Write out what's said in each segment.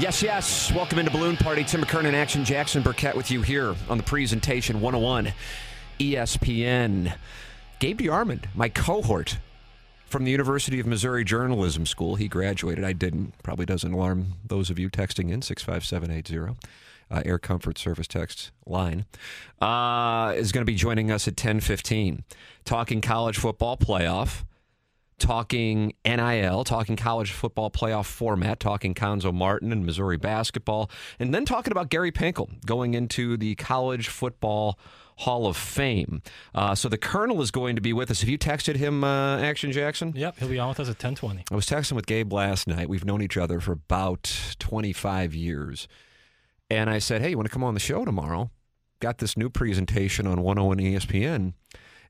Yes, yes. Welcome into Balloon Party. Tim McKernan, Action Jackson Burkett with you here on the presentation 101 ESPN. Gabe DeArmond, my cohort from the University of Missouri Journalism School. He graduated. I didn't. Probably doesn't alarm those of you texting in 65780. Uh, Air Comfort Service text line uh, is going to be joining us at 10:15, talking college football playoff talking NIL, talking college football playoff format, talking Cuonzo Martin and Missouri basketball, and then talking about Gary Pinkel going into the college football Hall of Fame. Uh, so the Colonel is going to be with us. Have you texted him, uh, Action Jackson? Yep, he'll be on with us at 1020. I was texting with Gabe last night. We've known each other for about 25 years. And I said, hey, you want to come on the show tomorrow? Got this new presentation on 101 ESPN.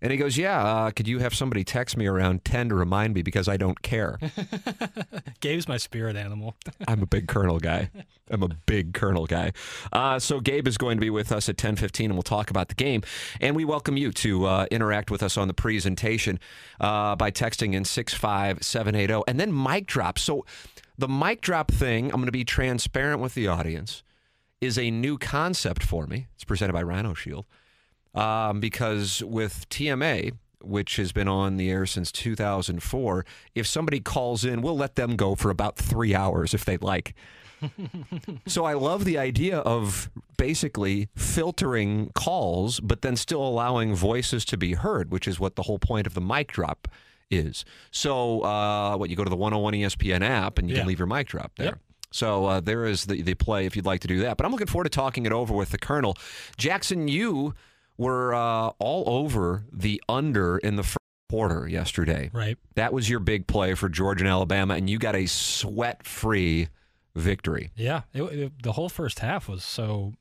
And he goes, Yeah, uh, could you have somebody text me around 10 to remind me because I don't care? Gabe's my spirit animal. I'm a big Colonel guy. I'm a big Colonel guy. Uh, so Gabe is going to be with us at 10:15, and we'll talk about the game. And we welcome you to uh, interact with us on the presentation uh, by texting in six five seven eight zero, and then mic drop. So the mic drop thing, I'm going to be transparent with the audience, is a new concept for me. It's presented by Rhino Shield um, because with TMA, which has been on the air since 2004, if somebody calls in, we'll let them go for about three hours if they'd like. so I love the idea of basically filtering calls, but then still allowing voices to be heard, which is what the whole point of the mic drop is. So, uh, what you go to the 101 ESPN app and you Yeah. can leave your mic drop there. Yep. So uh, there is the, the play if you'd like to do that. But I'm looking forward to talking it over with the Colonel. Jackson, you were uh, all over the under in the first quarter yesterday. Right. That was your big play for Georgia and Alabama, and you got a sweat free victory. Yeah, it, it- the whole first half was so.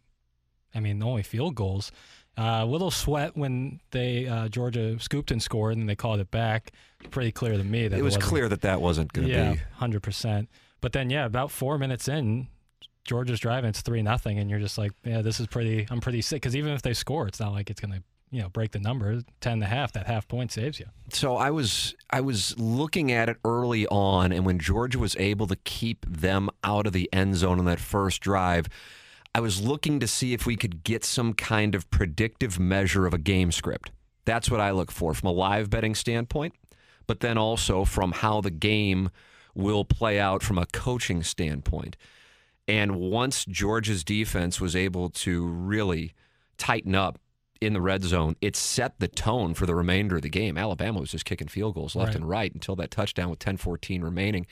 I mean, only field goals. A little sweat when they uh, Georgia scooped and scored, and they called it back. Pretty clear to me that It was wasn't- clear that that wasn't going to Yeah, be. hundred percent. But then, yeah, about four minutes in, Georgia's driving. It's three nothing, and you're just like, yeah, this is pretty. I'm pretty sick because even if they score, it's not like it's gonna you know break the number. Ten and a half. That half point saves you. So I was I was looking at it early on, and when Georgia was able to keep them out of the end zone on that first drive, I was looking to see if we could get some kind of predictive measure of a game script. That's what I look for from a live betting standpoint, but then also from how the game will play out from a coaching standpoint. And once Georgia's defense was able to really tighten up in the red zone, it set the tone for the remainder of the game. Alabama was just kicking field goals left Right. and right until that touchdown with 10 14 remaining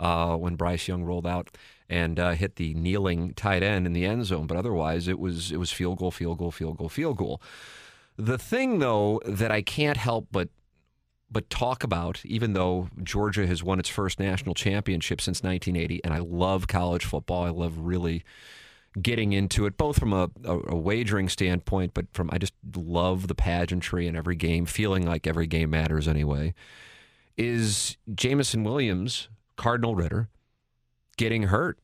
uh, when Bryce Young rolled out and uh, hit the kneeling tight end in the end zone. But otherwise, it was it was field goal, field goal, field goal, field goal. The thing, though, that I can't help but but talk about, even though Georgia has won its first national championship since 1980, and I love college football. I love really getting into it, both from a, a, a wagering standpoint, but from I just love the pageantry in every game, feeling like every game matters anyway. Is Jameson Williams, Cardinal Ritter, getting hurt,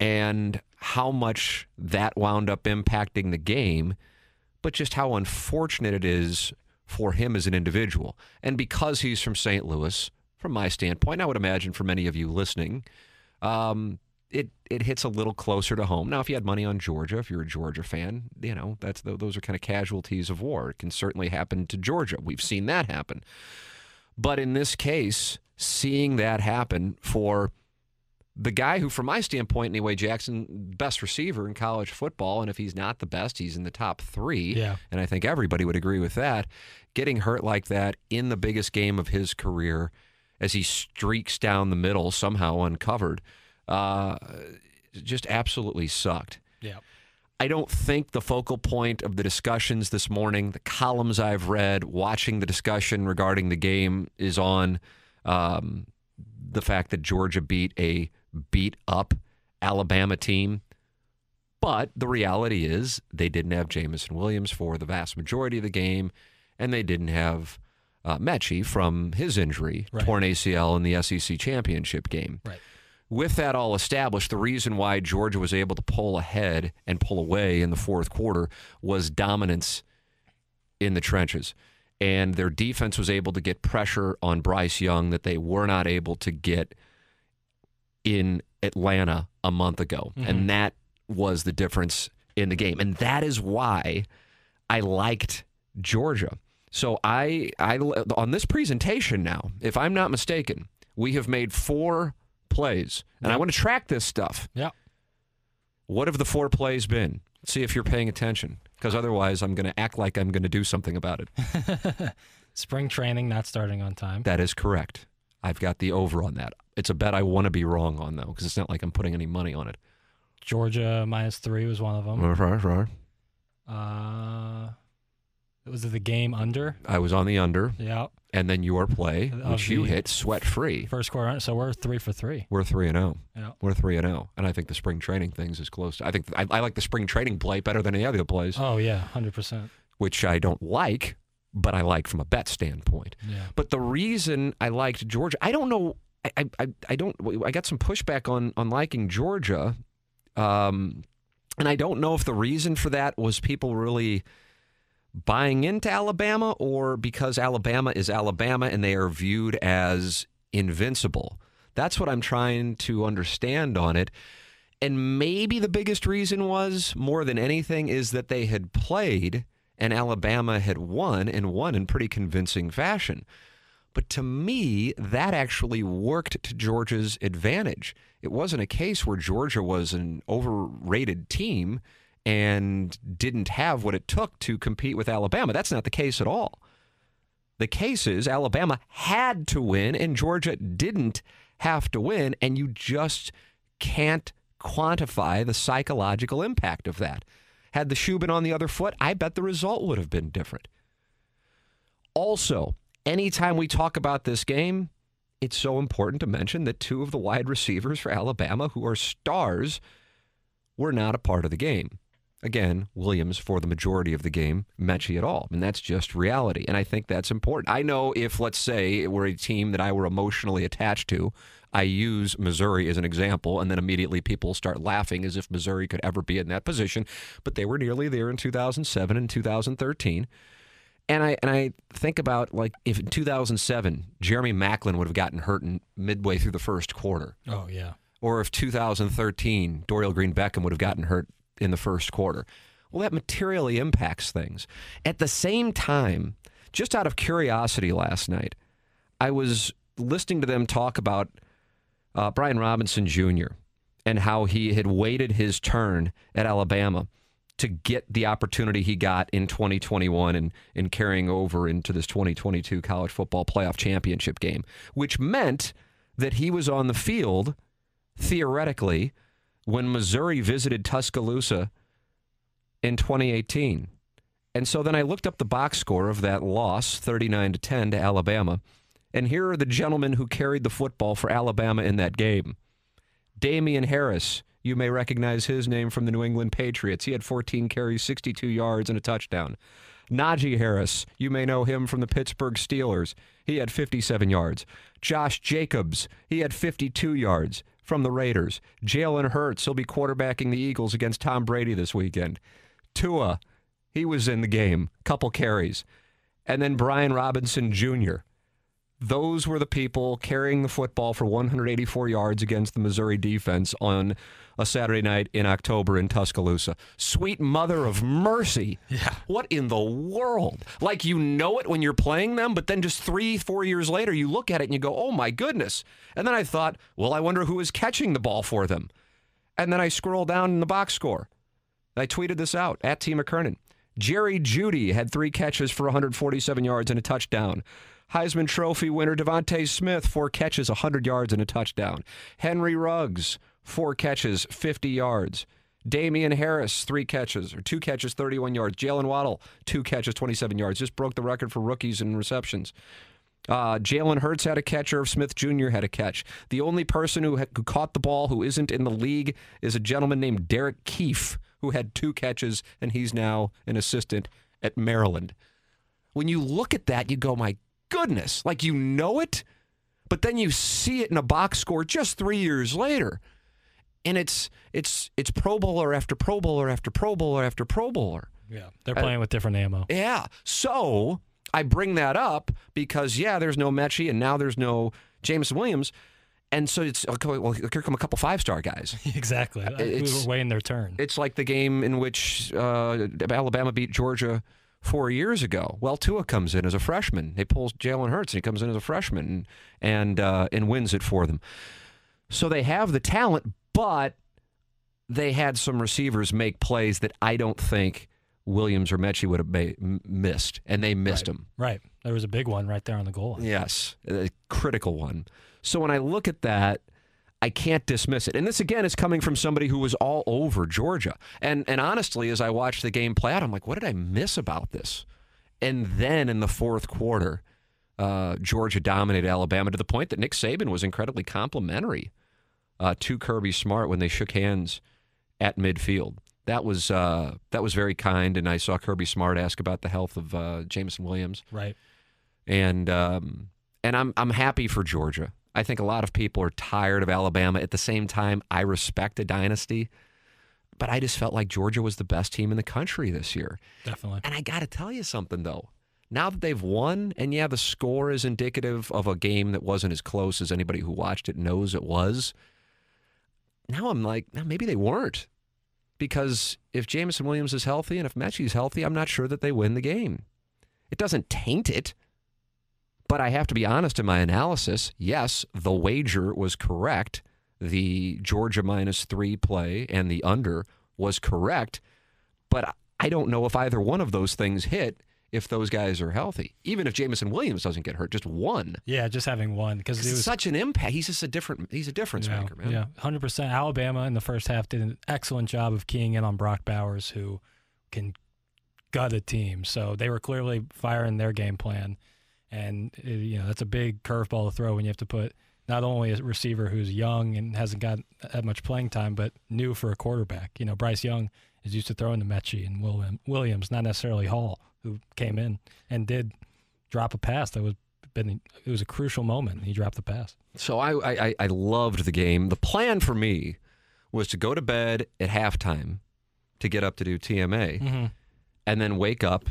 and how much that wound up impacting the game, but just how unfortunate it is for him as an individual. And because he's from St. Louis, from my standpoint, I would imagine for many of you listening, um, it it hits a little closer to home. Now, if you had money on Georgia, if you're a Georgia fan, you know that's those are kind of casualties of war. It can certainly happen to Georgia. We've seen that happen. But in this case, seeing that happen for the guy who, from my standpoint anyway, Jackson, best receiver in college football, and if he's not the best, he's in the top three. Yeah. And I think everybody would agree with that. Getting hurt like that in the biggest game of his career as he streaks down the middle, somehow uncovered, uh, just absolutely sucked. Yeah. I don't think the focal point of the discussions this morning, the columns I've read, watching the discussion regarding the game is on um, the fact that Georgia beat a beat up Alabama team. But the reality is they didn't have Jameson Williams for the vast majority of the game, and they didn't have uh, Metchie from his injury, Right. torn ACL in the SEC championship game. Right. With that all established, the reason why Georgia was able to pull ahead and pull away in the fourth quarter was dominance in the trenches. And their defense was able to get pressure on Bryce Young that they were not able to get in Atlanta a month ago. And mm-hmm. that was the difference in the game. And that is why I liked Georgia. So I I on this presentation now, if I'm not mistaken, we have made four plays. And I want to track this stuff. Yeah. What have the four plays been? See if you're paying attention. Because otherwise, I'm going to act like I'm going to do something about it. Spring training not starting on time. That is correct. I've got the over on that. It's a bet I want to be wrong on, though, because it's not like I'm putting any money on it. Georgia minus three was one of them. I Uh, was it the game under? I was on the under, Yeah. and then your play, Of which you hit sweat free. First quarter. So we're three for three. We're three and zero. Yeah. We're three and zero, and I think the spring training things is close. To, I think I, I like the spring training play better than any other plays, Oh yeah, hundred percent. which I don't like, but I like from a bet standpoint. Yeah. But the reason I liked Georgia, I don't know. I, I, I don't. I got some pushback on on liking Georgia, um, and I don't know if the reason for that was people really buying into Alabama or because Alabama is Alabama and they are viewed as invincible. That's what I'm trying to understand on it. And maybe the biggest reason was more than anything is that they had played and Alabama had won and won in pretty convincing fashion. But to me, that actually worked to Georgia's advantage. It wasn't a case where Georgia was an overrated team and didn't have what it took to compete with Alabama. That's not the case at all. The case is Alabama had to win and Georgia didn't have to win, and you just can't quantify the psychological impact of that. Had the shoe been on the other foot, I bet the result would have been different. Also, anytime we talk about this game, it's so important to mention that two of the wide receivers for Alabama, who are stars, were not a part of the game. Again, Williams for the majority of the game, Metchie at all. And that's just reality. And I think that's important. I know if, let's say, it were a team that I were emotionally attached to, I use Missouri as an example, and then immediately people start laughing as if Missouri could ever be in that position. But they were nearly there in 2007 and 2013. And I and I think about like if in 2007 Jeremy Maclin would have gotten hurt in midway through the first quarter, Oh yeah. or if 2013 Dorial Green Beckham would have gotten hurt in the first quarter. Well, that materially impacts things. At the same time, just out of curiosity last night, I was listening to them talk about uh, Brian Robinson Jr. and how he had waited his turn at Alabama to get the opportunity he got in 2021 and, and carrying over into this 2022 college football playoff championship game, which meant that he was on the field theoretically when Missouri visited Tuscaloosa in 2018. And so then I looked up the box score of that loss, 39 to 10 to Alabama. And here are the gentlemen who carried the football for Alabama in that game. Damien Harris, you may recognize his name from the New England Patriots. He had 14 carries, 62 yards, and a touchdown. Najee Harris, you may know him from the Pittsburgh Steelers. He had 57 yards. Josh Jacobs, he had 52 yards from the Raiders. Jalen Hurts, he'll be quarterbacking the Eagles against Tom Brady this weekend. Tua, he was in the game, couple carries. And then Brian Robinson Jr. Those were the people carrying the football for 184 yards against the Missouri defense on a Saturday night in October in Tuscaloosa. Sweet mother of mercy. Yeah. What in the world? Like you know it when you're playing them, but then just three, four years later, you look at it and you go, oh my goodness. And then I thought, well, I wonder who is catching the ball for them. And then I scroll down in the box score. I tweeted this out at T. McKernan. Jerry Jeudy had three catches for 147 yards and a touchdown. Heisman Trophy winner DeVonta Smith, four catches, 100 yards and a touchdown. Henry Ruggs, four catches, 50 yards. Damien Harris, three catches, or two catches, 31 yards. Jaylen Waddle, two catches, 27 yards. Just broke the record for rookies in receptions. Uh, Jalen Hurts had a catch. Irv Smith Jr. had a catch. The only person who, who caught the ball who isn't in the league is a gentleman named Derek Kief, who had two catches, and he's now an assistant at Maryland. When you look at that, you go, my goodness, like you know it, but then you see it in a box score just three years later. And it's it's it's Pro Bowler after Pro Bowler after Pro Bowler after Pro Bowler. Yeah, they're playing with different ammo. Yeah. So I bring that up because yeah, there's no Metchie and now there's no James Williams, and so it's okay. Well, here come a couple five star guys. exactly. We It's- were waiting their turn. It's like the game in which uh, Alabama beat Georgia four years ago. Well, Tua comes in as a freshman. They pull Jalen Hurts, and he comes in as a freshman and and, uh, and wins it for them. So they have the talent, but they had some receivers make plays that I don't think Williams or Metchie would have ma- missed, and they missed them. Right. There was a big one right there on the goal line. Yes, a critical one. So when I look at that, I can't dismiss it. And this again is coming from somebody who was all over Georgia. And and honestly, as I watched the game play out, I'm like, what did I miss about this? And then in the fourth quarter, uh, Georgia dominated Alabama to the point that Nick Saban was incredibly complimentary uh, to Kirby Smart when they shook hands at midfield. That was uh, that was very kind, and I saw Kirby Smart ask about the health of uh, Jameson Williams Right. and um, and I'm I'm happy for Georgia. I think a lot of people are tired of Alabama. At the same time, I respect a dynasty, but I just felt like Georgia was the best team in the country this year. Definitely. And I got to tell you something though. Now that they've won, and yeah, the score is indicative of a game that wasn't as close as anybody who watched it knows it was. Now I'm like, now maybe they weren't. Because if Jameson Williams is healthy and if Metchie's healthy, I'm not sure that they win the game. It doesn't taint it. But I have to be honest in my analysis. Yes, the wager was correct. The Georgia minus three play and the under was correct. But I don't know if either one of those things hit if those guys are healthy. Even if Jameson Williams doesn't get hurt, just one. Yeah, just having one because it It's was such an impact. He's just a different. He's a difference yeah, maker, man. Yeah, hundred percent. Alabama in the first half did an excellent job of keying in on Brock Bowers, who can gut a team. So they were clearly firing their game plan, and uh, you know that's a big curveball to throw when you have to put not only a receiver who's young and hasn't got that much playing time, but new for a quarterback. You know, Bryce Young is used to throwing to Metchie and William, Williams, not necessarily Hall, who came in and did drop a pass that was been it was a crucial moment. He dropped the pass. So I, I I loved the game. The plan for me was to go to bed at halftime to get up to do TMA, Mm-hmm. and then wake up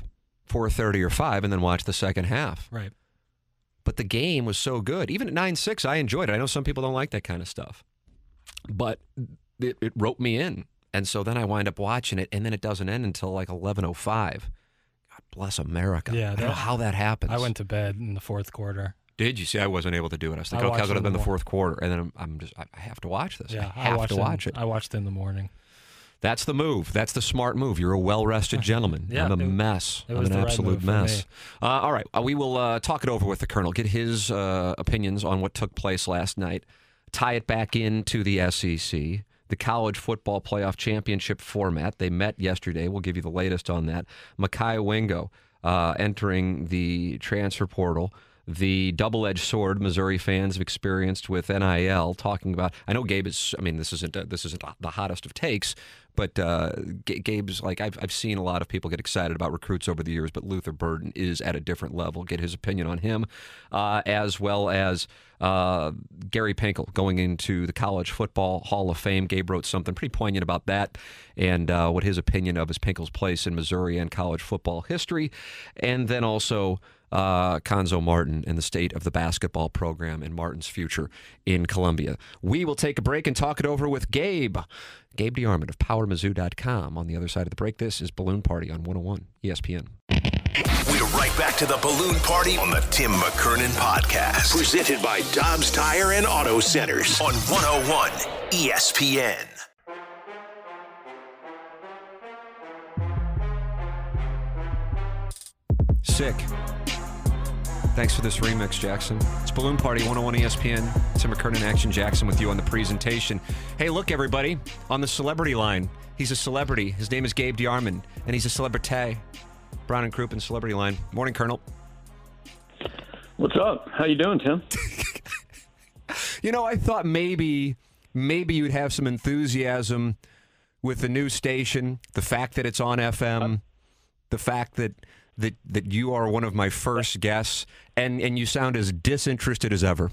four thirty or five, and then watch the second half. Right. But the game was so good. Even at nine six, I enjoyed it. I know some people don't like that kind of stuff, but it, it roped me in, and so then I wind up watching it, and then it doesn't end until like eleven oh five. God bless America. Yeah, I don't know how that happens. I went to bed in the fourth quarter. Did you see? I wasn't able to do it. I was I thinking, okay, I'll watched go to bed in the fourth quarter, and then I'm, I'm just, I I have to watch this. Yeah, I have watched to watch in, it. I watched it in the morning. That's the move. That's the smart move. You're a well-rested gentleman. Yeah, I'm a it- mess. it I'm an right absolute move mess. me. Uh, all right, uh, we will uh, talk it over with the colonel. Get his uh, opinions on what took place last night. Tie it back into the SEC, the college football playoff championship format. They met yesterday. We'll give you the latest on that. Mekhi Wingo uh, entering the transfer portal. The double-edged sword Missouri fans have experienced with NIL. Talking about, I know Gabe is. I mean, this isn't uh, this isn't the hottest of takes, but uh, Gabe's like I've I've seen a lot of people get excited about recruits over the years, but Luther Burden is at a different level. Get his opinion on him, uh, as well as uh, Gary Pinkel going into the College Football Hall of Fame. Gabe wrote something pretty poignant about that, and uh, what his opinion of is Pinkel's place in Missouri and college football history, and then also uh, Cuonzo Martin and the state of the basketball program and Martin's future in Columbia. We will take a break and talk it over with Gabe. Gabe DeArmond of PowerMizzou.com. On the other side of the break, this is Balloon Party on 101 ESPN. We're right back to the balloon party on the Tim McKernan podcast. Presented by Dobbs Tire and Auto Centers on 101 ESPN. Sick. Thanks for this remix, Jackson. It's Balloon Party 101 ESPN. Tim McKernan, Action Jackson with you on the presentation. Hey, look, everybody, on the celebrity line. He's a celebrity. His name is Gabe DeArmond, and he's a celebrity. Brown and Crouppen celebrity line. Morning, Colonel. What's up? How you doing, Tim? You know, I thought maybe maybe you'd have some enthusiasm with the new station, the fact that it's on FM, the fact that that that you are one of my first guests, and and you sound as disinterested as ever.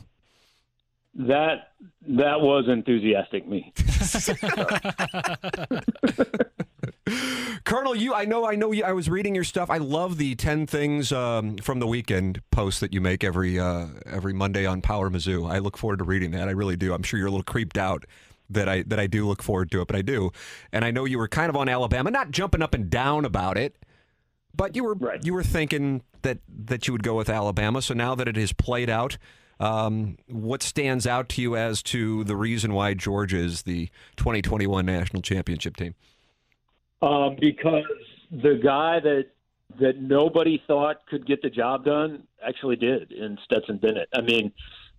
That that was enthusiastic me. Colonel, you I know I know you I was reading your stuff. I love the 10 things um, from the weekend post that you make every uh, every Monday on Power Mizzou. I look forward to reading that. I really do. I'm sure you're a little creeped out that I that I do look forward to it, but I do. And I know you were kind of on Alabama, not jumping up and down about it, but you were Right. you were thinking that that you would go with Alabama. So now that it has played out, um, what stands out to you as to the reason why Georgia is the 2021 national championship team? Um, because the guy that that nobody thought could get the job done actually did in Stetson Bennett. I mean,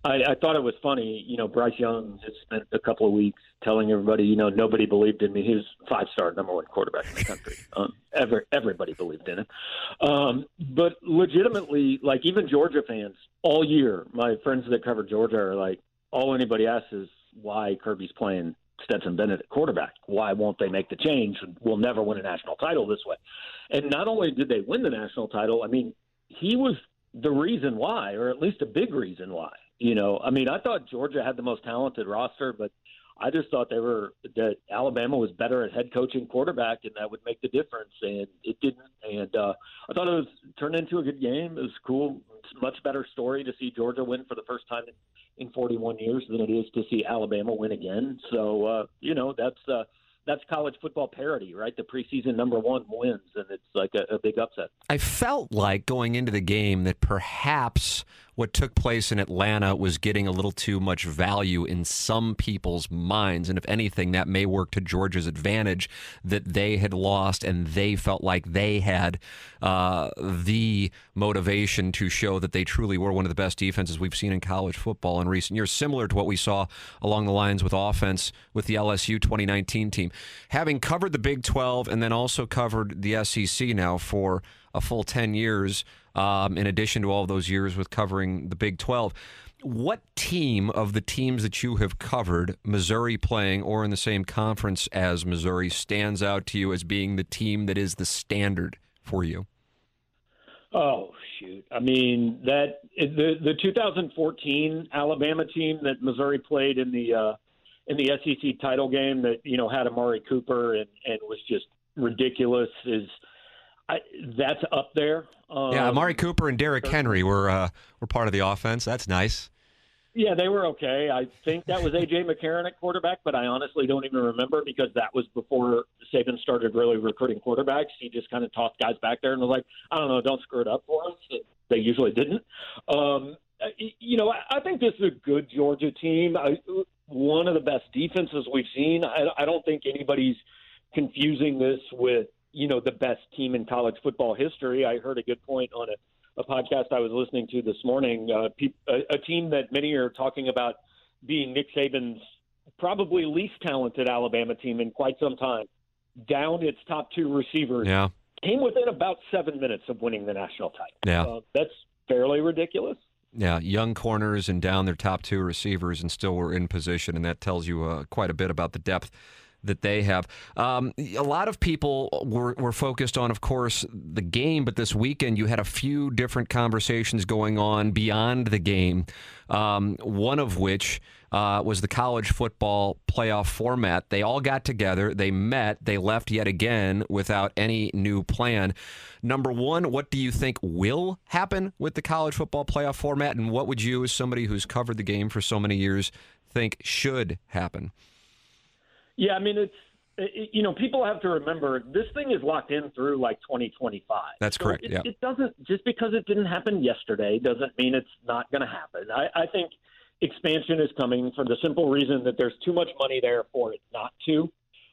I, I thought it was funny. You know, Bryce Young has spent a couple of weeks telling everybody, you know, nobody believed in me. He was five star number one quarterback in the country. Um, ever, everybody believed in him. Um, but legitimately, like even Georgia fans all year, my friends that cover Georgia are like, all anybody asks is why Kirby's playing Stetson Bennett at quarterback. Why won't they make the change? We'll never win a national title this way. And not only did they win the national title, I mean, he was the reason why, or at least a big reason why. You know, I mean, I thought Georgia had the most talented roster, but I just thought they were that Alabama was better at head coaching quarterback, and that would make the difference. And it didn't. And uh, I thought it was turned into a good game. It was cool. It's much better story to see Georgia win for the first time in, in 41 years than it is to see Alabama win again. So uh, you know that's uh, that's college football parity, right? The preseason number one wins, and it's like a, a big upset. I felt like going into the game that perhaps what took place in Atlanta was getting a little too much value in some people's minds. And if anything, that may work to Georgia's advantage that they had lost and they felt like they had uh, the motivation to show that they truly were one of the best defenses we've seen in college football in recent years, similar to what we saw along the lines with offense with the LSU 2019 team. Having covered the Big 12 and then also covered the SEC now for a full 10 years, um, in addition to all those years with covering the Big 12. What team of the teams that you have covered, Missouri playing or in the same conference as Missouri, stands out to you as being the team that is the standard for you? Oh shoot! I mean that the the 2014 Alabama team that Missouri played in the uh, in the SEC title game that you know had Amari Cooper and and was just ridiculous is I, that's up there. Um, yeah, Amari Cooper and Derrick Henry were uh, were part of the offense. That's nice. Yeah, they were okay. I think that was AJ McCarron at quarterback, but I honestly don't even remember because that was before Saban started really recruiting quarterbacks. He just kind of tossed guys back there and was like, I don't know, don't screw it up for us. They usually didn't. Um, you know, I think this is a good Georgia team. I, one of the best defenses we've seen. I, I don't think anybody's confusing this with you know the best team in college football history. I heard a good point on a a podcast I was listening to this morning. Uh, pe- a, a team that many are talking about being Nick Saban's probably least talented Alabama team in quite some time, down its top two receivers, Yeah, came within about seven minutes of winning the national title. yeah. Uh, that's fairly ridiculous. Yeah, young corners and down their top two receivers, and still were in position, and that tells you uh, quite a bit about the depth that they have. Um, a lot of people were, were focused on, of course, the game, but this weekend you had a few different conversations going on beyond the game. Um, one of which uh, was the college football playoff format. They all got together, they met, they left yet again without any new plan. Number one, what do you think will happen with the college football playoff format, and what would you, as somebody who's covered the game for so many years, think should happen? Yeah, I mean it's it, you know people have to remember this thing is locked in through like 2025. That's So correct, It, yeah. it doesn't just because it didn't happen yesterday doesn't mean it's not going to happen. I, I think expansion is coming for the simple reason that there's too much money there for it not to.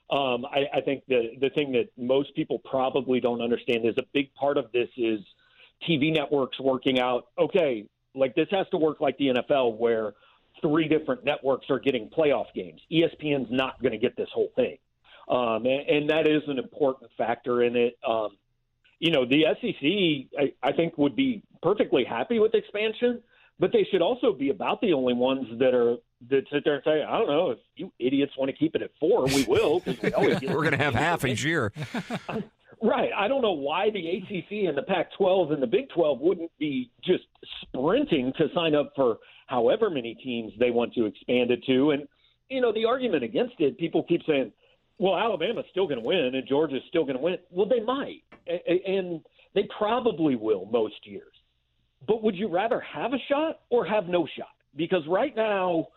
Um, I, I think the the thing that most people probably don't understand is a big part of this is TV networks working out. Okay, like this has to work like the NFL where three different networks are getting playoff games. ESPN's not going to get this whole thing, um, and, and that is an important factor in it. Um, you know, the SEC, I, I think, would be perfectly happy with expansion, but they should also be about the only ones that are that sit there and say, I don't know, if you idiots want to keep it at four, we will. we always get- We're going to have half each year. Right. I don't know why the ACC and the Pac 12 and the Big 12 wouldn't be just sprinting to sign up for however many teams they want to expand it to. And, you know, the argument against it, people keep saying, well, Alabama's still going to win and Georgia's still going to win. Well, they might. And they probably will most years. But would you rather have a shot or have no shot? Because right now,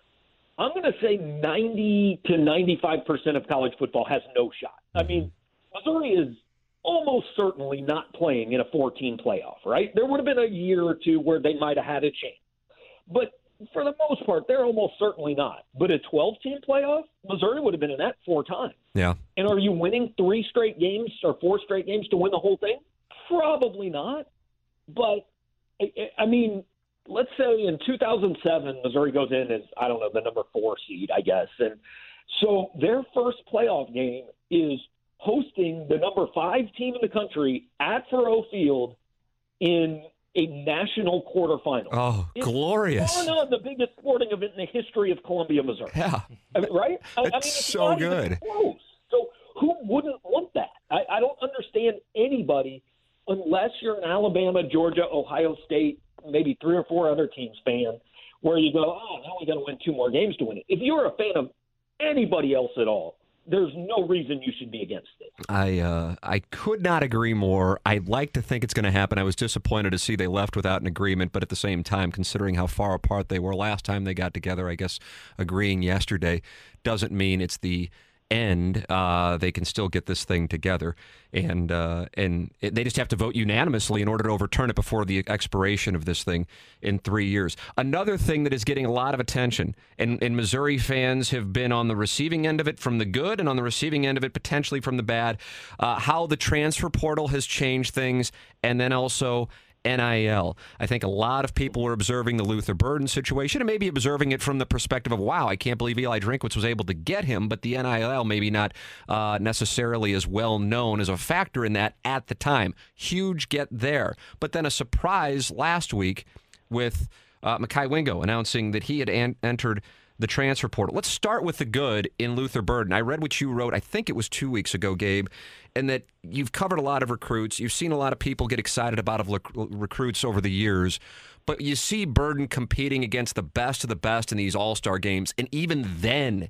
I'm going to say 90 to 95% of college football has no shot. I mean, Missouri is almost certainly not playing in a 14 playoff, right? There would have been a year or two where they might have had a chance. But for the most part, they're almost certainly not. But a 12 team playoff, Missouri would have been in that four times. Yeah. And are you winning three straight games or four straight games to win the whole thing? Probably not. But, I- I mean, let's say in 2007, Missouri goes in as, I don't know, the number four seed, I guess. And so their first playoff game is hosting the number five team in the country at Faurot Field in a national quarterfinal. Oh, It's glorious. Far none the biggest sporting event in the history of Columbia, Missouri. Yeah. I mean, right? I, I mean, That's it's so good. Close. So who wouldn't want that? I, I don't understand anybody unless you're an Alabama, Georgia, Ohio State, maybe three or four other teams fan, where you go, oh, now we got to win two more games to win it. If you're a fan of anybody else at all, there's no reason you should be against it. I uh, I could not agree more. I'd like to think it's going to happen. I was disappointed to see they left without an agreement, but at the same time, considering how far apart they were last time they got together, I guess agreeing yesterday doesn't mean it's the end. Uh, they can still get this thing together, and uh, and it, they just have to vote unanimously in order to overturn it before the expiration of this thing in three years. Another thing that is getting a lot of attention, and, and Missouri fans have been on the receiving end of it from the good and on the receiving end of it potentially from the bad, uh, how the transfer portal has changed things, and then also NIL. I think a lot of people were observing the Luther Burden situation and maybe observing it from the perspective of, wow, I can't believe Eli Drinkwitz was able to get him, but the NIL maybe not uh, necessarily as well known as a factor in that at the time. Huge get there. But then a surprise last week with uh, Wingo announcing that he had an- entered the transfer portal. Let's start with the good in Luther Burden. I read what you wrote, I think it was two weeks ago, Gabe, and that you've covered a lot of recruits. You've seen a lot of people get excited about recruits over the years, but you see Burden competing against the best of the best in these all star games, and even then,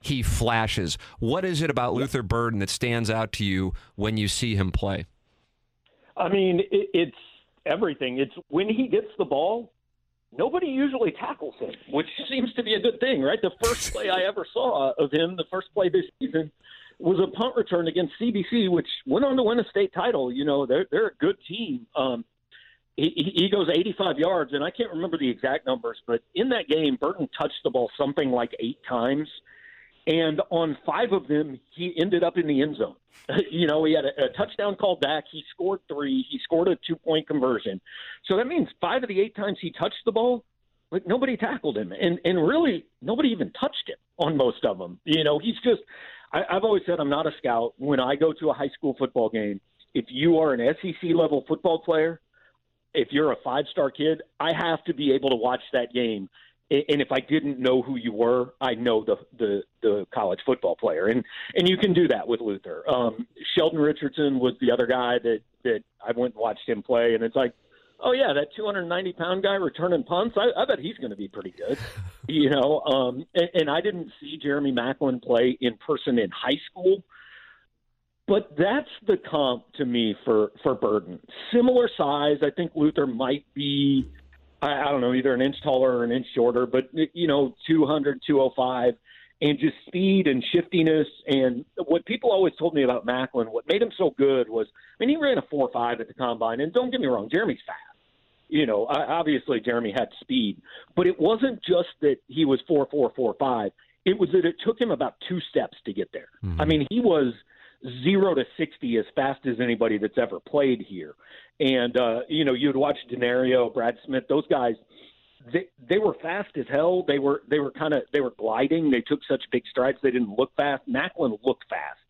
he flashes. What is it about Luther Burden that stands out to you when you see him play? I mean, it, it's everything. It's when he gets the ball, nobody usually tackles him, which seems to be a good thing, right? The first play I ever saw of him, the first play this season, was a punt return against CBC, which went on to win a state title. You know, they're they're a good team. Um, he, he goes 85 yards, and I can't remember the exact numbers, but in that game, Burden touched the ball something like eight times, and on five of them, he ended up in the end zone. you know, he had a, a touchdown called back. He scored three. He scored a two point conversion. So that means five of the eight times he touched the ball, like nobody tackled him, and and really nobody even touched him on most of them. You know, he's just. I, I've always said I'm not a scout. When I go to a high school football game, if you are an SEC level football player, if you're a five star kid, I have to be able to watch that game. And if I didn't know who you were, I know the the, the college football player, and and you can do that with Luther. Um, Sheldon Richardson was the other guy that that I went and watched him play, and it's like, oh yeah, that 290 pound guy returning punts. I, I bet he's going to be pretty good, you know. Um, and, and I didn't see Jeremy Maclin play in person in high school, but that's the comp to me for for Burden. Similar size. I think Luther might be. I, I don't know, either an inch taller or an inch shorter, but you know, 200, 205, and just speed and shiftiness. And what people always told me about Maclin, what made him so good was, I mean, he ran a four five at the combine, and don't get me wrong, Jeremy's fast. You know, I- obviously Jeremy had speed, but it wasn't just that he was four four four five. It was that it took him about two steps to get there. Mm-hmm. I mean, he was zero to sixty as fast as anybody that's ever played here. And uh, you know, you'd watch Danario, Brad Smith, those guys. They they were fast as hell. They were they were kind of they were gliding. They took such big strides. They didn't look fast. Maclin looked fast,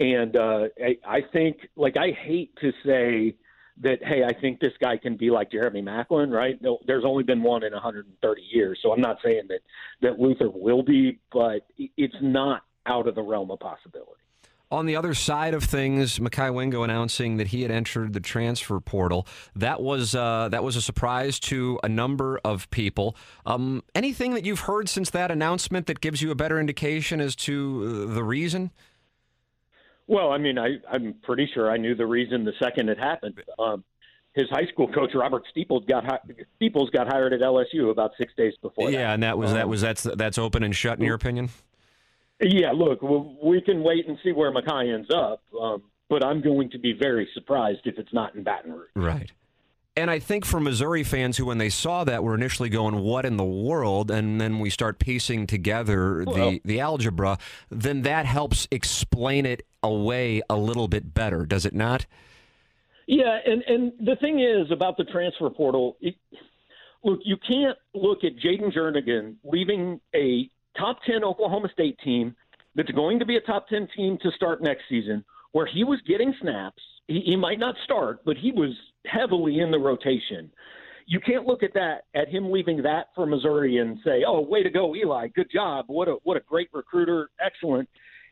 and uh, I, I think like I hate to say that hey, I think this guy can be like Jeremy Maclin right? No, there's only been one in 130 years, so I'm not saying that that Luther will be, but it's not out of the realm of possibility. On the other side of things, Mekhi Wingo announcing that he had entered the transfer portal. That was uh, that was a surprise to a number of people. Um, anything that you've heard since that announcement that gives you a better indication as to uh, the reason? Well, I mean, I, I'm pretty sure I knew the reason the second it happened. Um, his high school coach Robert Steeples got Steeples got hired at LSU about six days before. Yeah, that. and that was that was that's that's open and shut in your opinion. Yeah, look, we can wait and see where Mekhi ends up, um, but I'm going to be very surprised if it's not in Baton Rouge. Right. And I think for Missouri fans who, when they saw that, were initially going, "What in the world?" and then we start piecing together well, the the algebra, then that helps explain it away a little bit better, does it not? Yeah, and and the thing is about the transfer portal. It, look, you can't look at Jayden Jernigan leaving a top 10 Oklahoma State team that's going to be a top 10 team to start next season, where he was getting snaps. He, he might not start, but he was heavily in the rotation. You can't look at that at him leaving that for Missouri and say, "Oh, way to go, Eli! Good job! What a what a great recruiter! Excellent!"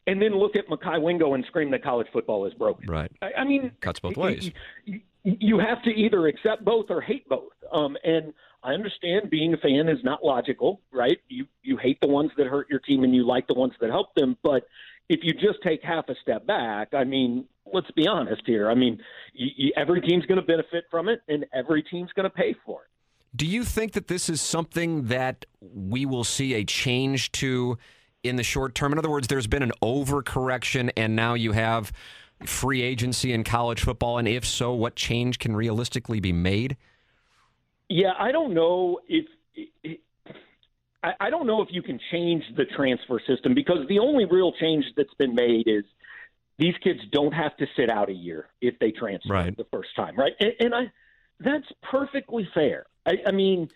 And then look at Mekhi Wingo and scream that college football is broken. Right. I, I mean, cuts both ways. You, you have to either accept both or hate both. Um, and I understand being a fan is not logical, right? You you hate the ones that hurt your team and you like the ones that help them, but if you just take half a step back, I mean, let's be honest here. I mean, you, you, every team's going to benefit from it, and every team's going to pay for it. Do you think that this is something that we will see a change to in the short term? In other words, there's been an overcorrection, and now you have free agency in college football, and if so, what change can realistically be made? Yeah, I don't know if. I don't know if you can change the transfer system because the only real change that's been made is these kids don't have to sit out a year if they transfer right. the first time, right? And, and I, that's perfectly fair. I, I mean,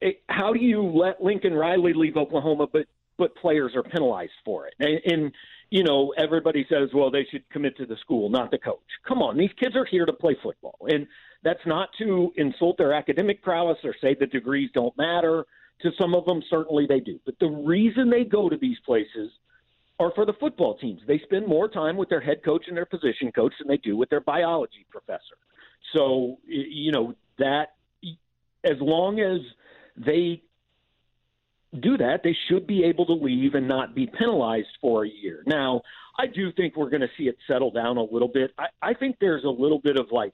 it, how do you let Lincoln Riley leave Oklahoma, but but players are penalized for it? And, and you know, everybody says, well, they should commit to the school, not the coach. Come on, these kids are here to play football, and that's not to insult their academic prowess or say that degrees don't matter. To some of them, certainly they do. But the reason they go to these places are for the football teams. They spend more time with their head coach and their position coach than they do with their biology professor. So, you know, that as long as they do that, they should be able to leave and not be penalized for a year. Now, I do think we're going to see it settle down a little bit. I, I think there's a little bit of like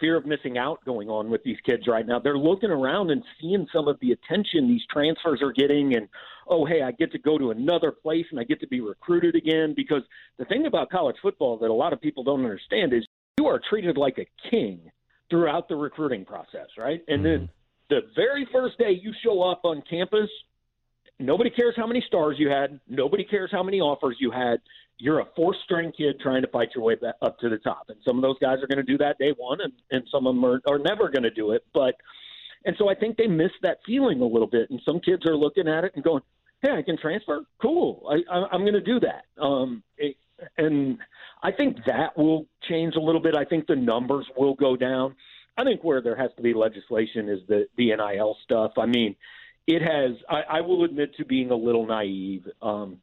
fear of missing out going on with these kids right now. They're looking around and seeing some of the attention these transfers are getting, and oh, hey, I get to go to another place and I get to be recruited again. Because the thing about college football that a lot of people don't understand is you are treated like a king throughout the recruiting process, right? And mm-hmm. then the very first day you show up on campus, nobody cares how many stars you had, nobody cares how many offers you had you're a fourth string kid trying to fight your way back up to the top. And some of those guys are going to do that day one, and, and some of them are, are never going to do it. But, and so I think they miss that feeling a little bit. And some kids are looking at it and going, hey, I can transfer? Cool. I, I, I'm going to do that. Um, it, and I think that will change a little bit. I think the numbers will go down. I think where there has to be legislation is the, the NIL stuff. I mean, it has, I, I will admit to being a little naive. Um,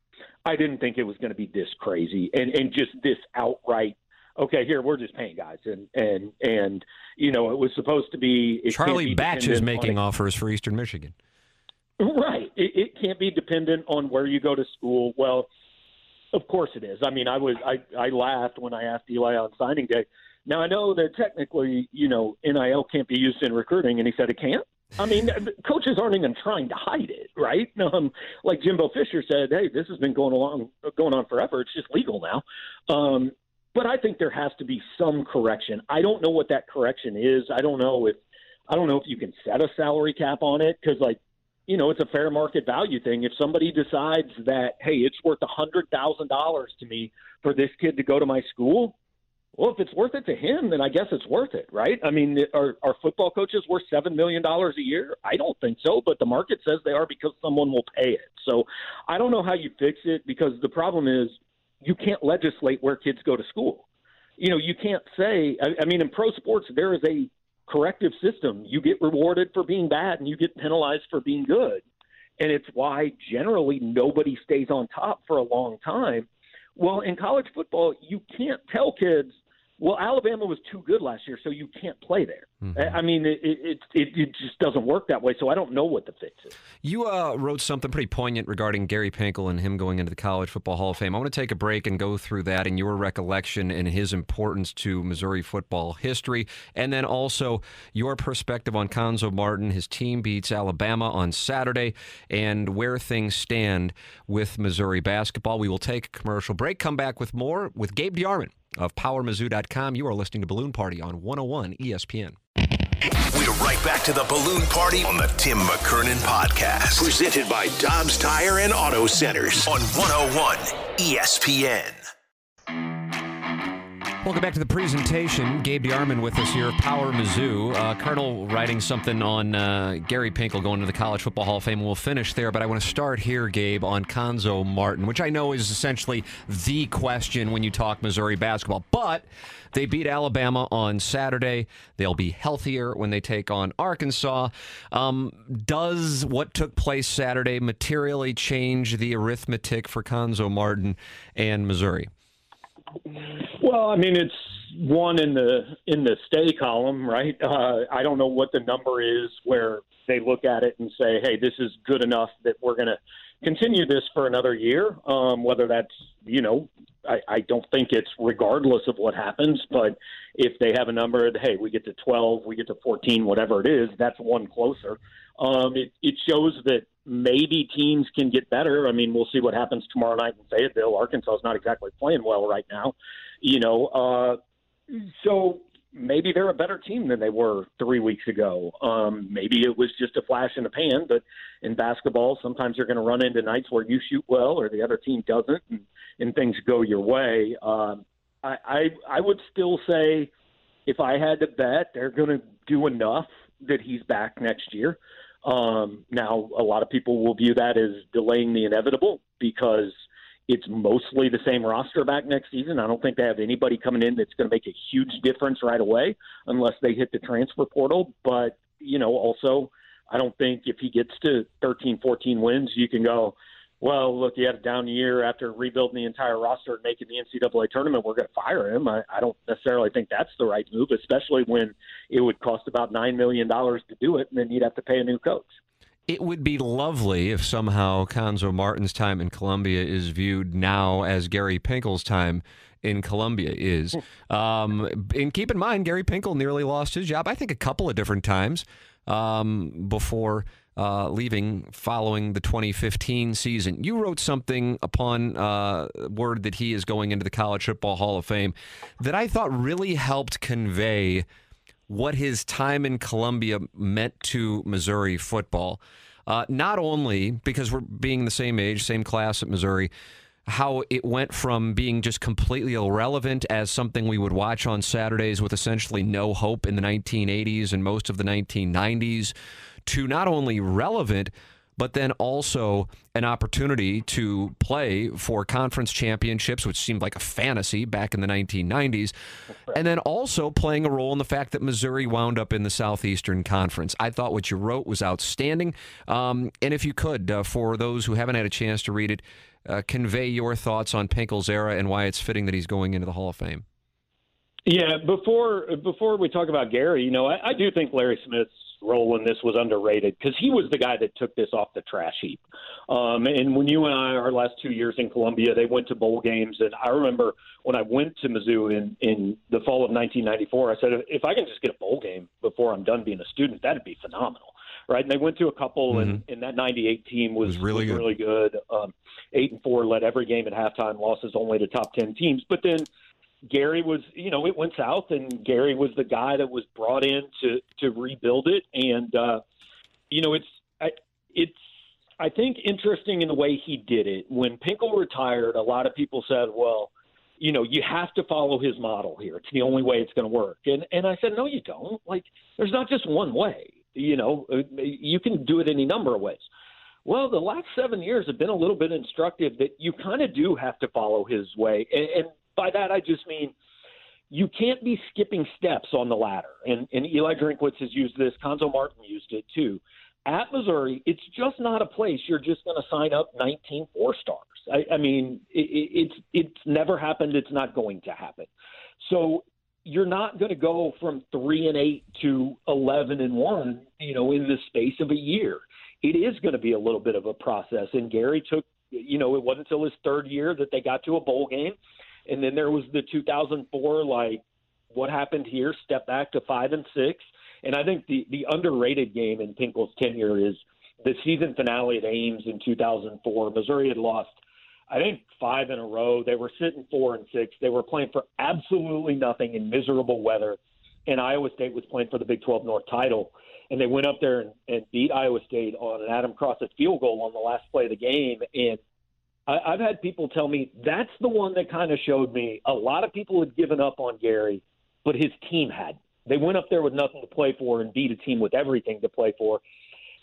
I didn't think it was going to be this crazy and and just this outright. Okay, here we're just paying guys, and and and you know it was supposed to be. Charlie be Batch is making offers for Eastern Michigan. Right, it, it can't be dependent on where you go to school. Well, of course it is. I mean, I was I I laughed when I asked Eli on signing day. Now I know that technically, you know, NIL can't be used in recruiting, and he said it can't. I mean, coaches aren't even trying to hide it, right? Um, like Jimbo Fisher said, "Hey, this has been going along, going on forever. It's just legal now." Um, but I think there has to be some correction. I don't know what that correction is. I don't know if I don't know if you can set a salary cap on it because, like, you know, it's a fair market value thing. If somebody decides that, hey, it's worth a hundred thousand dollars to me for this kid to go to my school, well, if it's worth it to him, then I guess it's worth it, right? I mean, are, are football coaches worth $7 million a year? I don't think so, but the market says they are because someone will pay it. So I don't know how you fix it because the problem is you can't legislate where kids go to school. you know, you can't say. I, I mean, in pro sports, there is a corrective system. You get rewarded for being bad, and you get penalized for being good, and it's why generally nobody stays on top for a long time. Well, in college football, you can't tell kids well, Alabama was too good last year, so you can't play there. Mm-hmm. I mean, it, it, it it just doesn't work that way. So I don't know what the fix is. You uh, wrote something pretty poignant regarding Gary Pinkel and him going into the College Football Hall of Fame. I want to take a break and go through that and your recollection and his importance to Missouri football history, and then also your perspective on Cuonzo Martin. His team beats Alabama on Saturday, and where things stand with Missouri basketball. We will take a commercial break. Come back with more with Gabe DeArmond of PowerMizzou.com. You are listening to Balloon Party on 101 ESPN. We're right back to the Balloon Party on the Tim McKernan Podcast. Presented by Dobbs Tire and Auto Centers on 101 ESPN. Welcome back to the presentation. Gabe DeArmond with us here, Power Mizzou. Uh, Colonel writing something on uh, Gary Pinkel going to the College Football Hall of Fame. We'll finish there, but I want to start here, Gabe, on Cuonzo Martin, which I know is essentially the question when you talk Missouri basketball. But they beat Alabama on Saturday. They'll be healthier when they take on Arkansas. Um, does what took place Saturday materially change the arithmetic for Cuonzo Martin and Missouri? Well, I mean, it's one in the in the stay column, right? Uh, I don't know what the number is where they look at it and say, "Hey, this is good enough that we're going to continue this for another year." Um, whether that's you know, I, I don't think it's regardless of what happens, but if they have a number, hey, we get to twelve, we get to fourteen, whatever it is, that's one closer. Um, it, it shows that maybe teams can get better. I mean, we'll see what happens tomorrow night in Fayetteville. Arkansas is not exactly playing well right now, you know. Uh, so maybe they're a better team than they were three weeks ago. Um, maybe it was just a flash in the pan, but in basketball, sometimes you're going to run into nights where you shoot well or the other team doesn't, and, and things go your way. Um, I, I I would still say, if I had to bet, they're going to do enough that he's back next year. Um, now, a lot of people will view that as delaying the inevitable because it's mostly the same roster back next season. I don't think they have anybody coming in that's going to make a huge difference right away unless they hit the transfer portal. But, you know, also, I don't think if he gets to 13, 14 wins, you can go, well, look, he had a down year after rebuilding the entire roster and making the NCAA tournament. We're going to fire him. I, I don't necessarily think that's the right move, especially when it would cost about $9 million to do it, and then you'd have to pay a new coach. It would be lovely if somehow Cuonzo Martin's time in Columbia is viewed now as Gary Pinkel's time in Columbia is. Um, and keep in mind, Gary Pinkel nearly lost his job, I think, a couple of different times um, before uh, leaving following the 2015 season. You wrote something upon uh, word that he is going into the College Football Hall of Fame that I thought really helped convey what his time in Columbia meant to Missouri football. Uh, not only because we're being the same age, same class at Missouri, how it went from being just completely irrelevant as something we would watch on Saturdays with essentially no hope in the 1980s and most of the 1990s to not only relevant, but then also an opportunity to play for conference championships, which seemed like a fantasy back in the 1990s, and then also playing a role in the fact that Missouri wound up in the Southeastern Conference. I thought what you wrote was outstanding. Um, and if you could, uh, for those who haven't had a chance to read it, uh, convey your thoughts on Pinkel's era and why it's fitting that he's going into the Hall of Fame. Yeah, before before we talk about Gary, you know, I, I do think Larry Smith's role in this was underrated because he was the guy that took this off the trash heap. Um, and when you and I, our last two years in Columbia, they went to bowl games, and I remember when I went to Mizzou in in the fall of 1994, I said, if I can just get a bowl game before I'm done being a student, that'd be phenomenal. Right, and they went to a couple, mm-hmm. and, and that '98 team was, was really was good. really good. Um, eight and four, led every game at halftime, losses only to top ten teams. But then Gary was, you know, it went south, and Gary was the guy that was brought in to to rebuild it. And uh, you know, it's I, it's I think interesting in the way he did it. When Pinkel retired, a lot of people said, "Well, you know, you have to follow his model here. It's the only way it's going to work." And and I said, "No, you don't. Like, there's not just one way. You know, you can do it any number of ways." Well, the last seven years have been a little bit instructive that you kind of do have to follow his way. And, and by that, I just mean you can't be skipping steps on the ladder. And, and Eli Drinkwitz has used this. Cuonzo Martin used it too. At Missouri, it's just not a place you're just going to sign up 19 four stars. I, I mean, it, it's it's never happened. It's not going to happen. So you're not going to go from three and eight to 11 and one, you know, in the space of a year. It is going to be a little bit of a process. And Gary took, you know, it wasn't until his third year that they got to a bowl game and then there was the 2004 like what happened here? Step back to five and six. And i think the the underrated game in pinkel's tenure is the season finale at ames in 2004 missouri had lost i think five in a row. They were sitting four and six. They were playing for absolutely nothing in miserable weather. And iowa state was playing for the big 12 north title. And they went up there and, and beat iowa state on an adam crossett field goal on the last play of the game. And I, I've had people tell me that's the one that kind of showed me a lot of people had given up on Gary, but his team had. They went up there with nothing to play for and beat a team with everything to play for.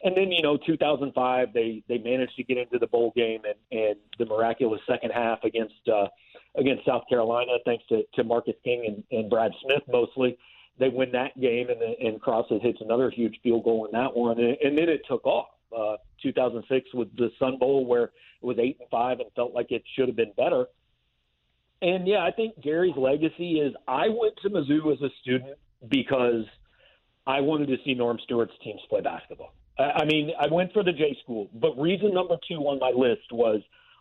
And then, you know, 2005, they they managed to get into the bowl game and and the miraculous second half against uh, against South Carolina, thanks to, to Marcus King and, and Brad Smith mostly. They win that game, and and Crossett hits another huge field goal in that one, and, and then it took off uh, 2006 with the Sun Bowl where it was eight and five and felt like it should have been better. And yeah, I think Gary's legacy is I went to Mizzou as a student because I wanted to see Norm Stewart's teams play basketball. I mean, I went for the J school, but reason number two on my list was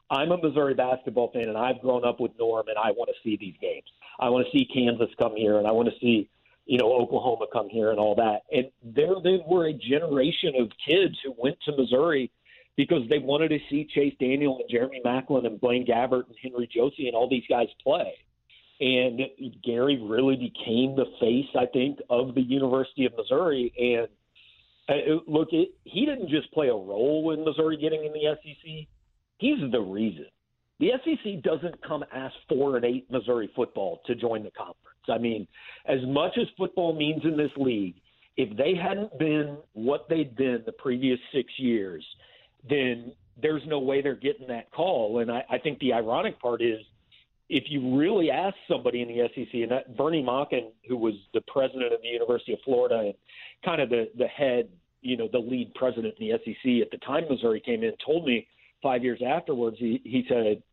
I'm a Missouri basketball fan and I've grown up with Norm and I want to see these games. I want to see Kansas come here and I want to see you know, Oklahoma come here and all that. And there they were a generation of kids who went to Missouri because they wanted to see Chase Daniel and Jeremy Maclin and Blaine Gabbert and Henry Josey and all these guys play. And Gary really became the face, I think, of the University of Missouri. And uh, look, it, he didn't just play a role in Missouri getting in the SEC. He's the reason. The SEC doesn't come ask four and eight Missouri football to join the conference. I mean, as much as football means in this league, if they hadn't been what they'd been the previous six years, then there's no way they're getting that call. And I, I think the ironic part is if you really ask somebody in the SEC, and that Bernie Machen, who was the president of the University of Florida and kind of the, the head, you know, the lead president in the SEC at the time Missouri came in, told me five years afterwards, he, he said,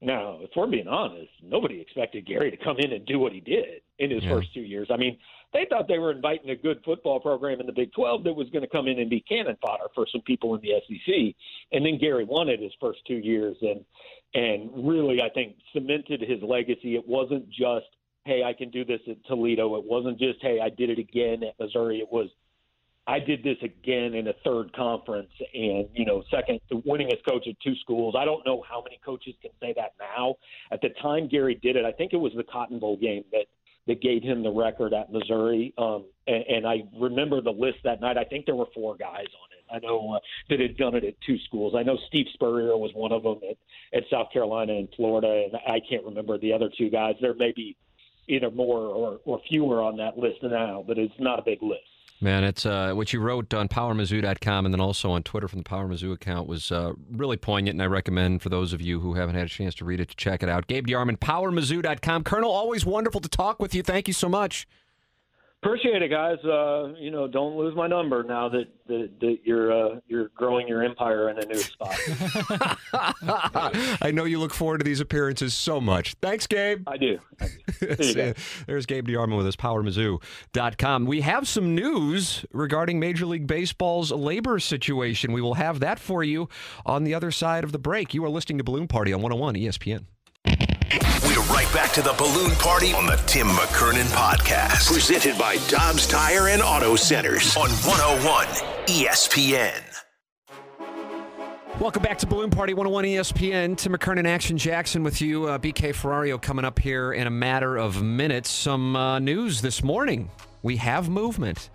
now, if we're being honest, nobody expected Gary to come in and do what he did in his yeah. first two years. I mean, they thought they were inviting a good football program in the Big 12 that was going to come in and be cannon fodder for some people in the SEC. And then Gary won it his first two years and and really, I think, cemented his legacy. It wasn't just, hey, I can do this at Toledo. It wasn't just, hey, I did it again at Missouri. It was, I did this again in a third conference and, you know, second, winning as coach at two schools. I don't know how many coaches can say that now. At the time Gary did it, I think it was the Cotton Bowl game that, that gave him the record at Missouri. Um, and, and I remember the list that night. I think there were four guys on it. I know uh, that had done it at two schools. I know Steve Spurrier was one of them at, at South Carolina and Florida, and I can't remember the other two guys. There may be either more or, or fewer on that list now, but it's not a big list. Man, it's uh, what you wrote on PowerMizzou.com and then also on Twitter from the Power Mizzou account was uh, really poignant, and I recommend for those of you who haven't had a chance to read it to check it out. Gabe DeArmond, PowerMizzou.com. Colonel, always wonderful to talk with you. Thank you so much. Appreciate it, guys. Uh, you know, don't lose my number now that that, that you're uh, you're growing your empire in a new spot. I know you look forward to these appearances so much. Thanks, Gabe. I do. I do. There's Gabe DeArmond with us, PowerMizzou.com. We have some news regarding Major League Baseball's labor situation. We will have that for you on the other side of the break. You are listening to Balloon Party on 101 ESPN. We're right back to the balloon party on the Tim McKernan podcast. Presented by Dobbs Tire and Auto Centers on 101 ESPN. Welcome back to Balloon Party 101 ESPN. Tim McKernan, Action Jackson with you. Uh, BK Ferrario coming up here in a matter of minutes. Some uh, news this morning. We have movement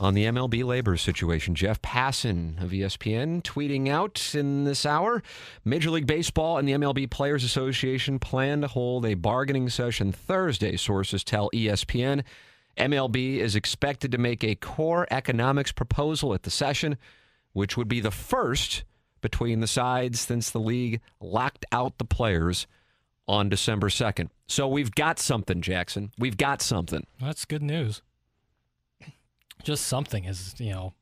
on the MLB labor situation. Jeff Passan of ESPN tweeting out in this hour Major League Baseball and the MLB Players Association plan to hold a bargaining session Thursday, sources tell ESPN. MLB is expected to make a core economics proposal at the session, which would be the first between the sides since the league locked out the players on December 2nd. So we've got something, Jackson. We've got something. That's good news. Just something is, you know.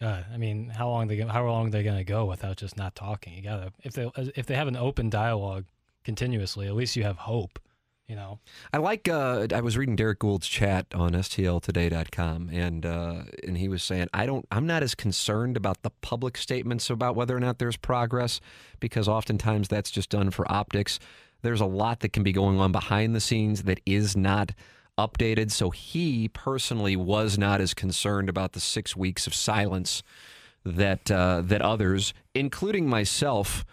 Uh, I mean, how long they how long are they going to go without just not talking? You gotta if they if they have an open dialogue continuously, at least you have hope. You know, I like. Uh, I was reading Derrick Goold's chat on STLtoday.com, and uh, and he was saying, I don't. I'm not as concerned about the public statements about whether or not there's progress, because oftentimes that's just done for optics. There's a lot that can be going on behind the scenes that is not updated. So he personally was not as concerned about the six weeks of silence that uh, that others, including myself,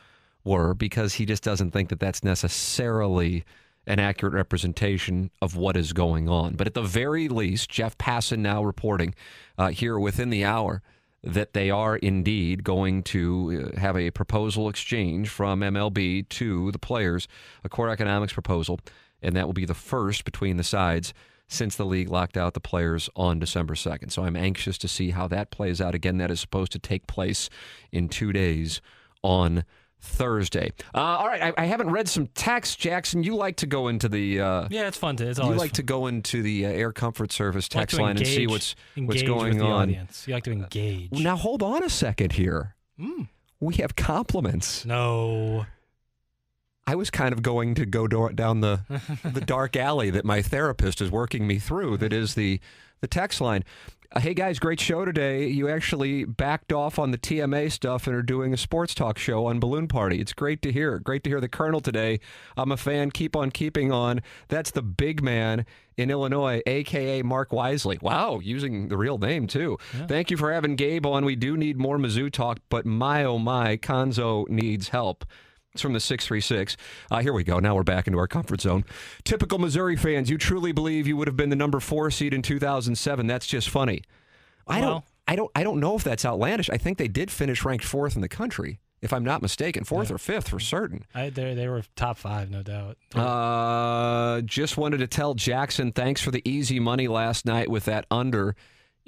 were, because he just doesn't think that that's necessarily an accurate representation of what is going on. But at the very least, Jeff Passan now reporting uh, here within the hour that they are indeed going to uh, have a proposal exchange from MLB to the players, a core economics proposal, and that will be the first between the sides since the league locked out the players on December 2nd. So I'm anxious to see how that plays out. Again, that is supposed to take place in two days on Thursday. Uh, all right, I, I, haven't read some text, Jackson. You like to go into the uh, yeah, it's fun to. It's you like fun. to go into the uh, Air Comfort Service text like line engage, and see what's what's going on. Audience. You like to engage. Now hold on a second here. Mm. We have compliments. No. I was kind of going to go do- down the the dark alley that my therapist is working me through. That is the the text line. Uh, hey guys, great show today. You actually backed off on the TMA stuff and are doing a sports talk show on Balloon Party. It's great to hear. Great to hear the Colonel today. I'm a fan. Keep on keeping on. That's the big man in Illinois, aka Mark Wisely. Wow, using the real name too. Yeah. Thank you for having Gabe on. We do need more Mizzou talk, but my oh my, Cuonzo needs help. It's from the 636. Uh, here we go. Now we're back into our comfort zone. Typical Missouri fans, you truly believe you would have been the number four seed in 2007. That's just funny. I don't. I don't. I don't know if that's outlandish. I think they did finish ranked fourth in the country, if I'm not mistaken, fourth yeah. or fifth for certain. I, they they were top five, no doubt. Uh, just wanted to tell Jackson thanks for the easy money last night with that under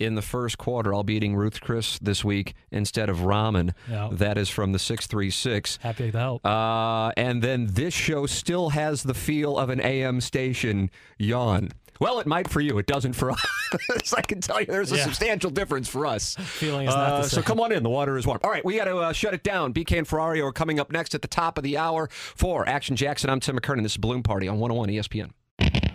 in the first quarter. I'll be eating Ruth Chris this week instead of ramen. Yep. That is from the 636. Happy to help. Uh, and then this show still has the feel of an AM station yawn. Well, it might for you. It doesn't for us. I can tell you there's a yeah. substantial difference for us. Feeling is not uh, So come on in. The water is warm. All right, we got to uh, shut it down. BK and Ferrari are coming up next at the top of the hour for Action Jackson. I'm Tim McKernan. This is Balloon Party on 101 ESPN.